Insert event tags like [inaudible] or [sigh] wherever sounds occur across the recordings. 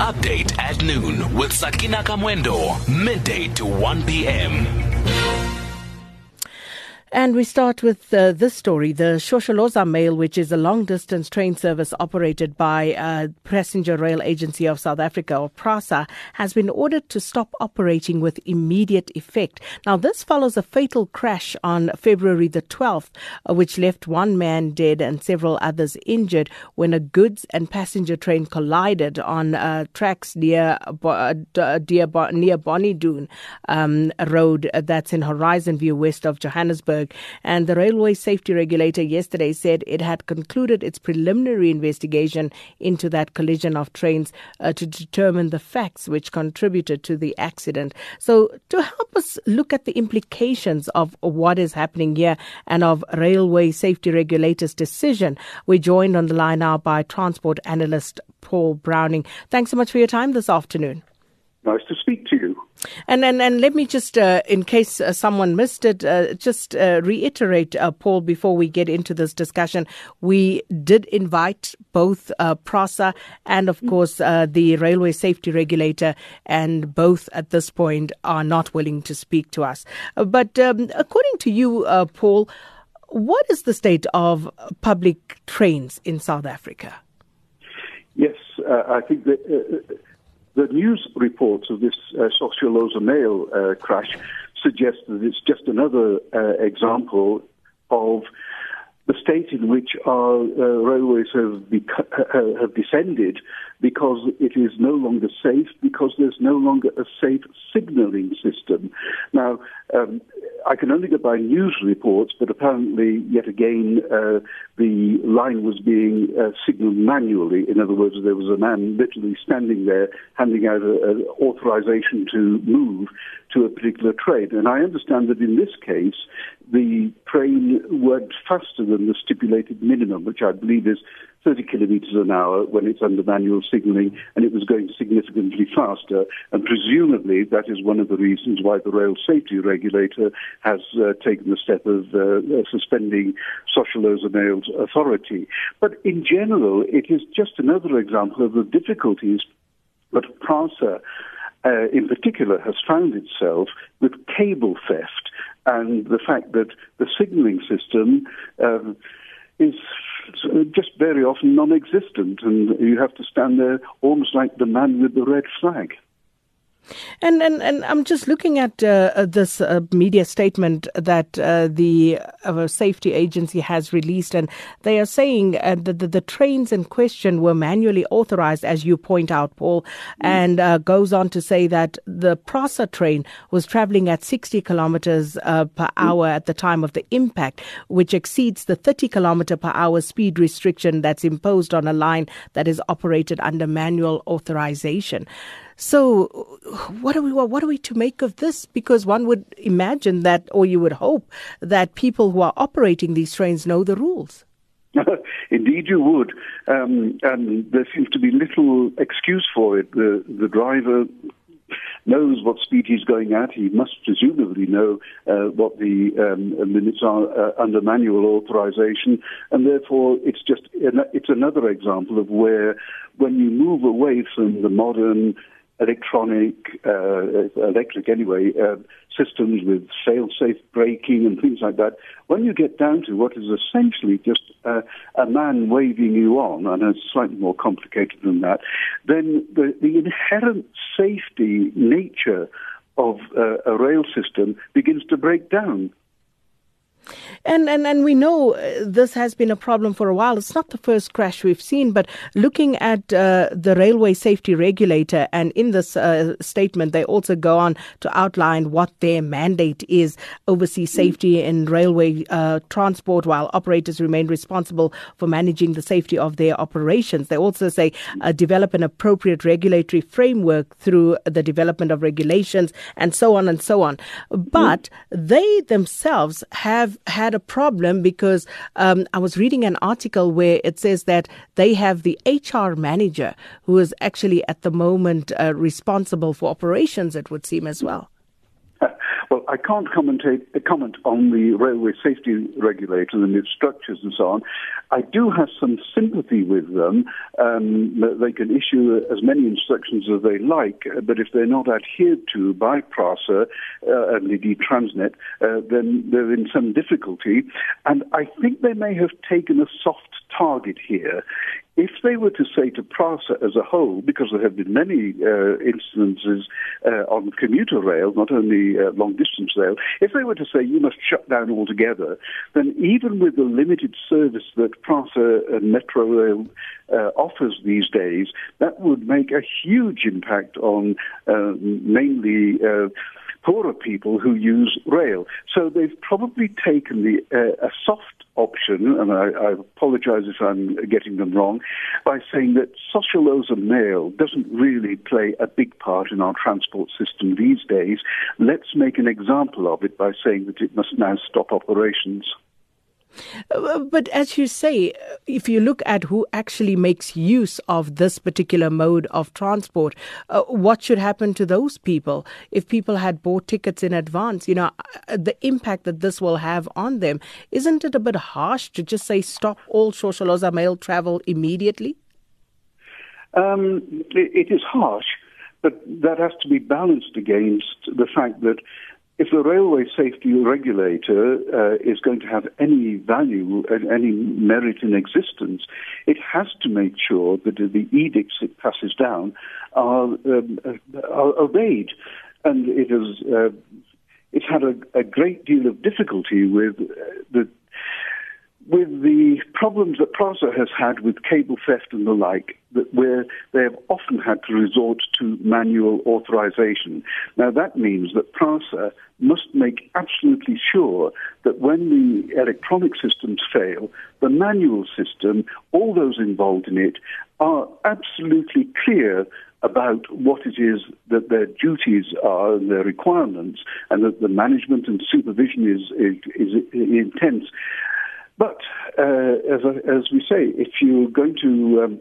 Update at noon with Sakina Kamwendo, midday to 1 p.m. And we start with uh, this story. The Shosholoza Meyl, which is a long distance train service operated by uh, Passenger Rail Agency of South Africa, or PRASA, has been ordered to stop operating with immediate effect. Now, this follows a fatal crash on February the 12th, uh, which left one man dead and several others injured when a goods and passenger train collided on uh, tracks near, uh, near, near Bonny Doone um, Road, uh, that's in Horizon View, west of Johannesburg. And the railway safety regulator yesterday said it had concluded its preliminary investigation into that collision of trains uh, to determine the facts which contributed to the accident. So, to help us look at the implications of what is happening here and of railway safety regulators' decision, we're joined on the line now by transport analyst Paul Browning. Thanks so much for your time this afternoon. Nice to speak to you. And and, and let me just, uh, in case uh, someone missed it, uh, just uh, reiterate, uh, Paul, before we get into this discussion. We did invite both uh, PRASA and, of course, the Railway Safety Regulator, and both at this point are not willing to speak to us. but um, according to you, Paul, what is the state of public trains in South Africa? Yes, I think that the news reports of this uh, Shosholoza Meyl uh, crash suggest that it's just another uh, example of the state in which our uh, railways have, have descended because it is no longer safe, because there's no longer a safe signalling system. Now, um, I can only go by news reports, but apparently, yet again, uh, the line was being uh, signaled manually. In other words, there was a man literally standing there handing out an authorization to move to a particular train. And I understand that in this case, the train went faster than the stipulated minimum, which I believe is 30 kilometers an hour when it's under manual signaling, and it was going significantly faster. And presumably, that is one of the reasons why the rail safety regulator has uh, taken the step of uh, uh suspending Shosholoza Meyl's authority. But in general, it is just another example of the difficulties that PRASA uh, in particular, has found itself with cable theft and the fact that the signaling system um, is Uh, just very often non-existent, and you have to stand there almost like the man with the red flag. And and, and I'm just looking at uh, uh, this uh, media statement that uh, the uh, safety agency has released, and they are saying uh, that the, the, trains in question were manually authorized, as you point out, Paul, mm. and goes on to say that the PRASA train was traveling at 60 kilometers per mm. hour at the time of the impact, which exceeds the 30 kilometer per hour speed restriction that's imposed on a line that is operated under manual authorization. So, what are we what are we to make of this? Because one would imagine that, or you would hope that people who are operating these trains know the rules. [laughs] Indeed, you would, um, and there seems to be little excuse for it. The the driver knows what speed he's going at. He must presumably know uh, what the um, limits are uh, under manual authorization, and therefore it's just it's another example of where when you move away from the modern electronic, uh, electric anyway, uh, systems with fail-safe braking and [laughs] things like that. When you get down to what is essentially just uh, a man waving you on, and it's slightly more complicated than that, then the, the inherent safety nature of uh, a rail system begins to break down. And, and, and we know uh, this has been a problem for a while. It's not the first crash we've seen, but looking at uh, the railway safety regulator, and in this uh, statement, they also go on to outline what their mandate is oversee safety in railway uh, transport while operators remain responsible for managing the safety of their operations. They also say uh, develop an appropriate regulatory framework through the development of regulations and so on and so on. But they themselves have had a problem because um, I was reading an article where it says that they have the HR manager who is actually at the moment uh, responsible for operations, it would seem as well. [laughs] Well, I can't comment on the railway safety regulator and its structures and so on. I do have some sympathy with them. Um, they can issue as many instructions as they like, but if they're not adhered to by PRASA uh, and indeed Transnet, uh, then they're in some difficulty. And I think they may have taken a soft target here. If they were to say to PRASA as a whole, because there have been many uh, instances uh, on commuter rail, not only uh, long distance rail, if they were to say you must shut down altogether, then even with the limited service that PRASA and Metrorail uh, offers these days, that would make a huge impact on uh, mainly uh, poorer people who use rail. So they've probably taken the uh, a soft option, and I, I apologize if I'm getting them wrong, by saying that Shosholoza Meyl doesn't really play a big part in our transport system these days. Let's make an example of it by saying that it must now stop operations. Uh, but as you say, if you look at who actually makes use of this particular mode of transport, uh, what should happen to those people? If people had bought tickets in advance, you know, uh, the impact that this will have on them, isn't it a bit harsh to just say stop all Shosholoza Meyl travel immediately? Um, it is harsh, but that has to be balanced against the fact that if the railway safety regulator uh, is going to have any value and any merit in existence, it has to make sure that the edicts it passes down are, um, are obeyed. And it has uh, it's had a, a, great deal of difficulty with uh, the with the problems that PRASA has had with cable theft and the like, that where they have often had to resort to manual authorization. Now that means that PRASA must make absolutely sure that when the electronic systems fail, the manual system, all those involved in it, are absolutely clear about what it is that their duties are and their requirements, and that the management and supervision is, is, is intense. But uh, as, as we say, if you're going to um,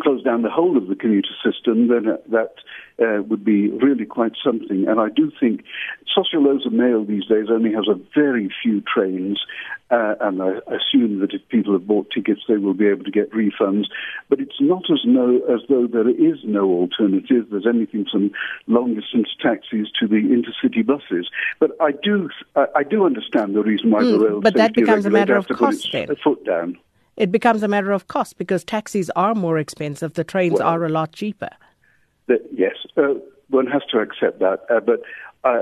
close down the whole of the commuter system, then that uh, would be really quite something. And I do think Shosholoza Meyl these days only has a very few trains, uh, and I assume that if people have bought tickets, they will be able to get refunds. But it's not as, no, as though there is no alternative. There's anything from long distance taxis to the intercity buses. But I do, I, I do understand the reason why mm, the rail but that becomes a matter of cost then. foot down it becomes a matter of cost because taxis are more expensive, the trains well, are a lot cheaper. The, yes, uh, one has to accept that. Uh, but uh,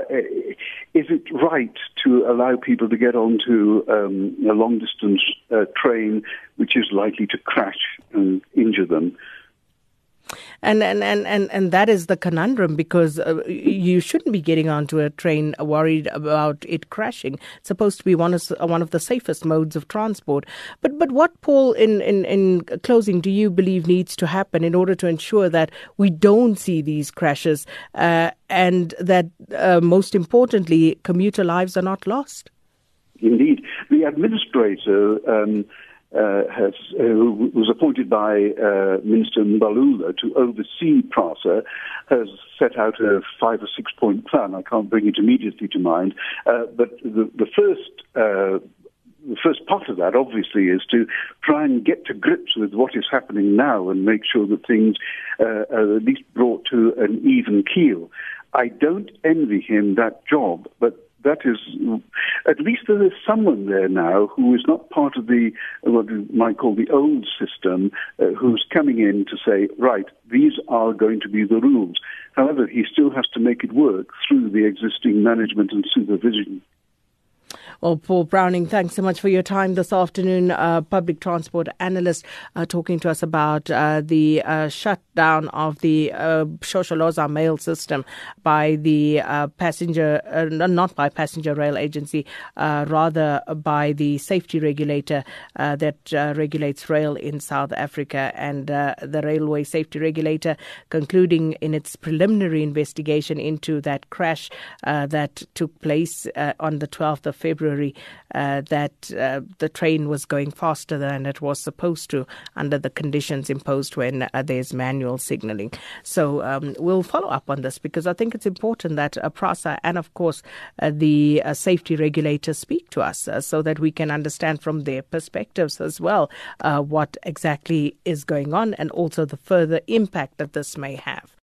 is it right to allow people to get onto um, a long distance uh, train which is likely to crash and injure them? And, and, and, and, and that is the conundrum because uh, you shouldn't be getting onto a train worried about it crashing. It's supposed to be one of, one of the safest modes of transport. But, but what, Paul, in, in, in closing, do you believe needs to happen in order to ensure that we don't see these crashes uh, and that, uh, most importantly, commuter lives are not lost? Indeed. The administrator. Um, uh, has, uh, who was appointed by uh, Minister Mbalula to oversee PRASA, has set out a five or six point plan. I can't bring it immediately to mind, uh, but the, the first uh, the first part of that, obviously, is to try and get to grips with what is happening now and make sure that things uh, are at least brought to an even keel. I don't envy him that job, but that is, at least there is someone there now who is not part of the, what you might call the old system, uh, who's coming in to say, right, these are going to be the rules. However, he still has to make it work through the existing management and supervision well, Paul Browning, thanks so much for your time this afternoon. Uh, public transport analyst uh, talking to us about uh, the uh, shutdown of the uh, Shosholoza Meyl system by the uh, passenger, uh, not by passenger rail agency, rather by the safety regulator that regulates rail in South Africa and the railway safety regulator concluding in its preliminary investigation into that crash that took place on the 12th of February contrary, uh, that uh, the train was going faster than it was supposed to under the conditions imposed when uh, there's manual signaling. So um, we'll follow up on this because I think it's important that uh, PRASA and, of course, uh, the safety regulators speak to us so that we can understand from their perspectives as well what exactly is going on and also the further impact that this may have.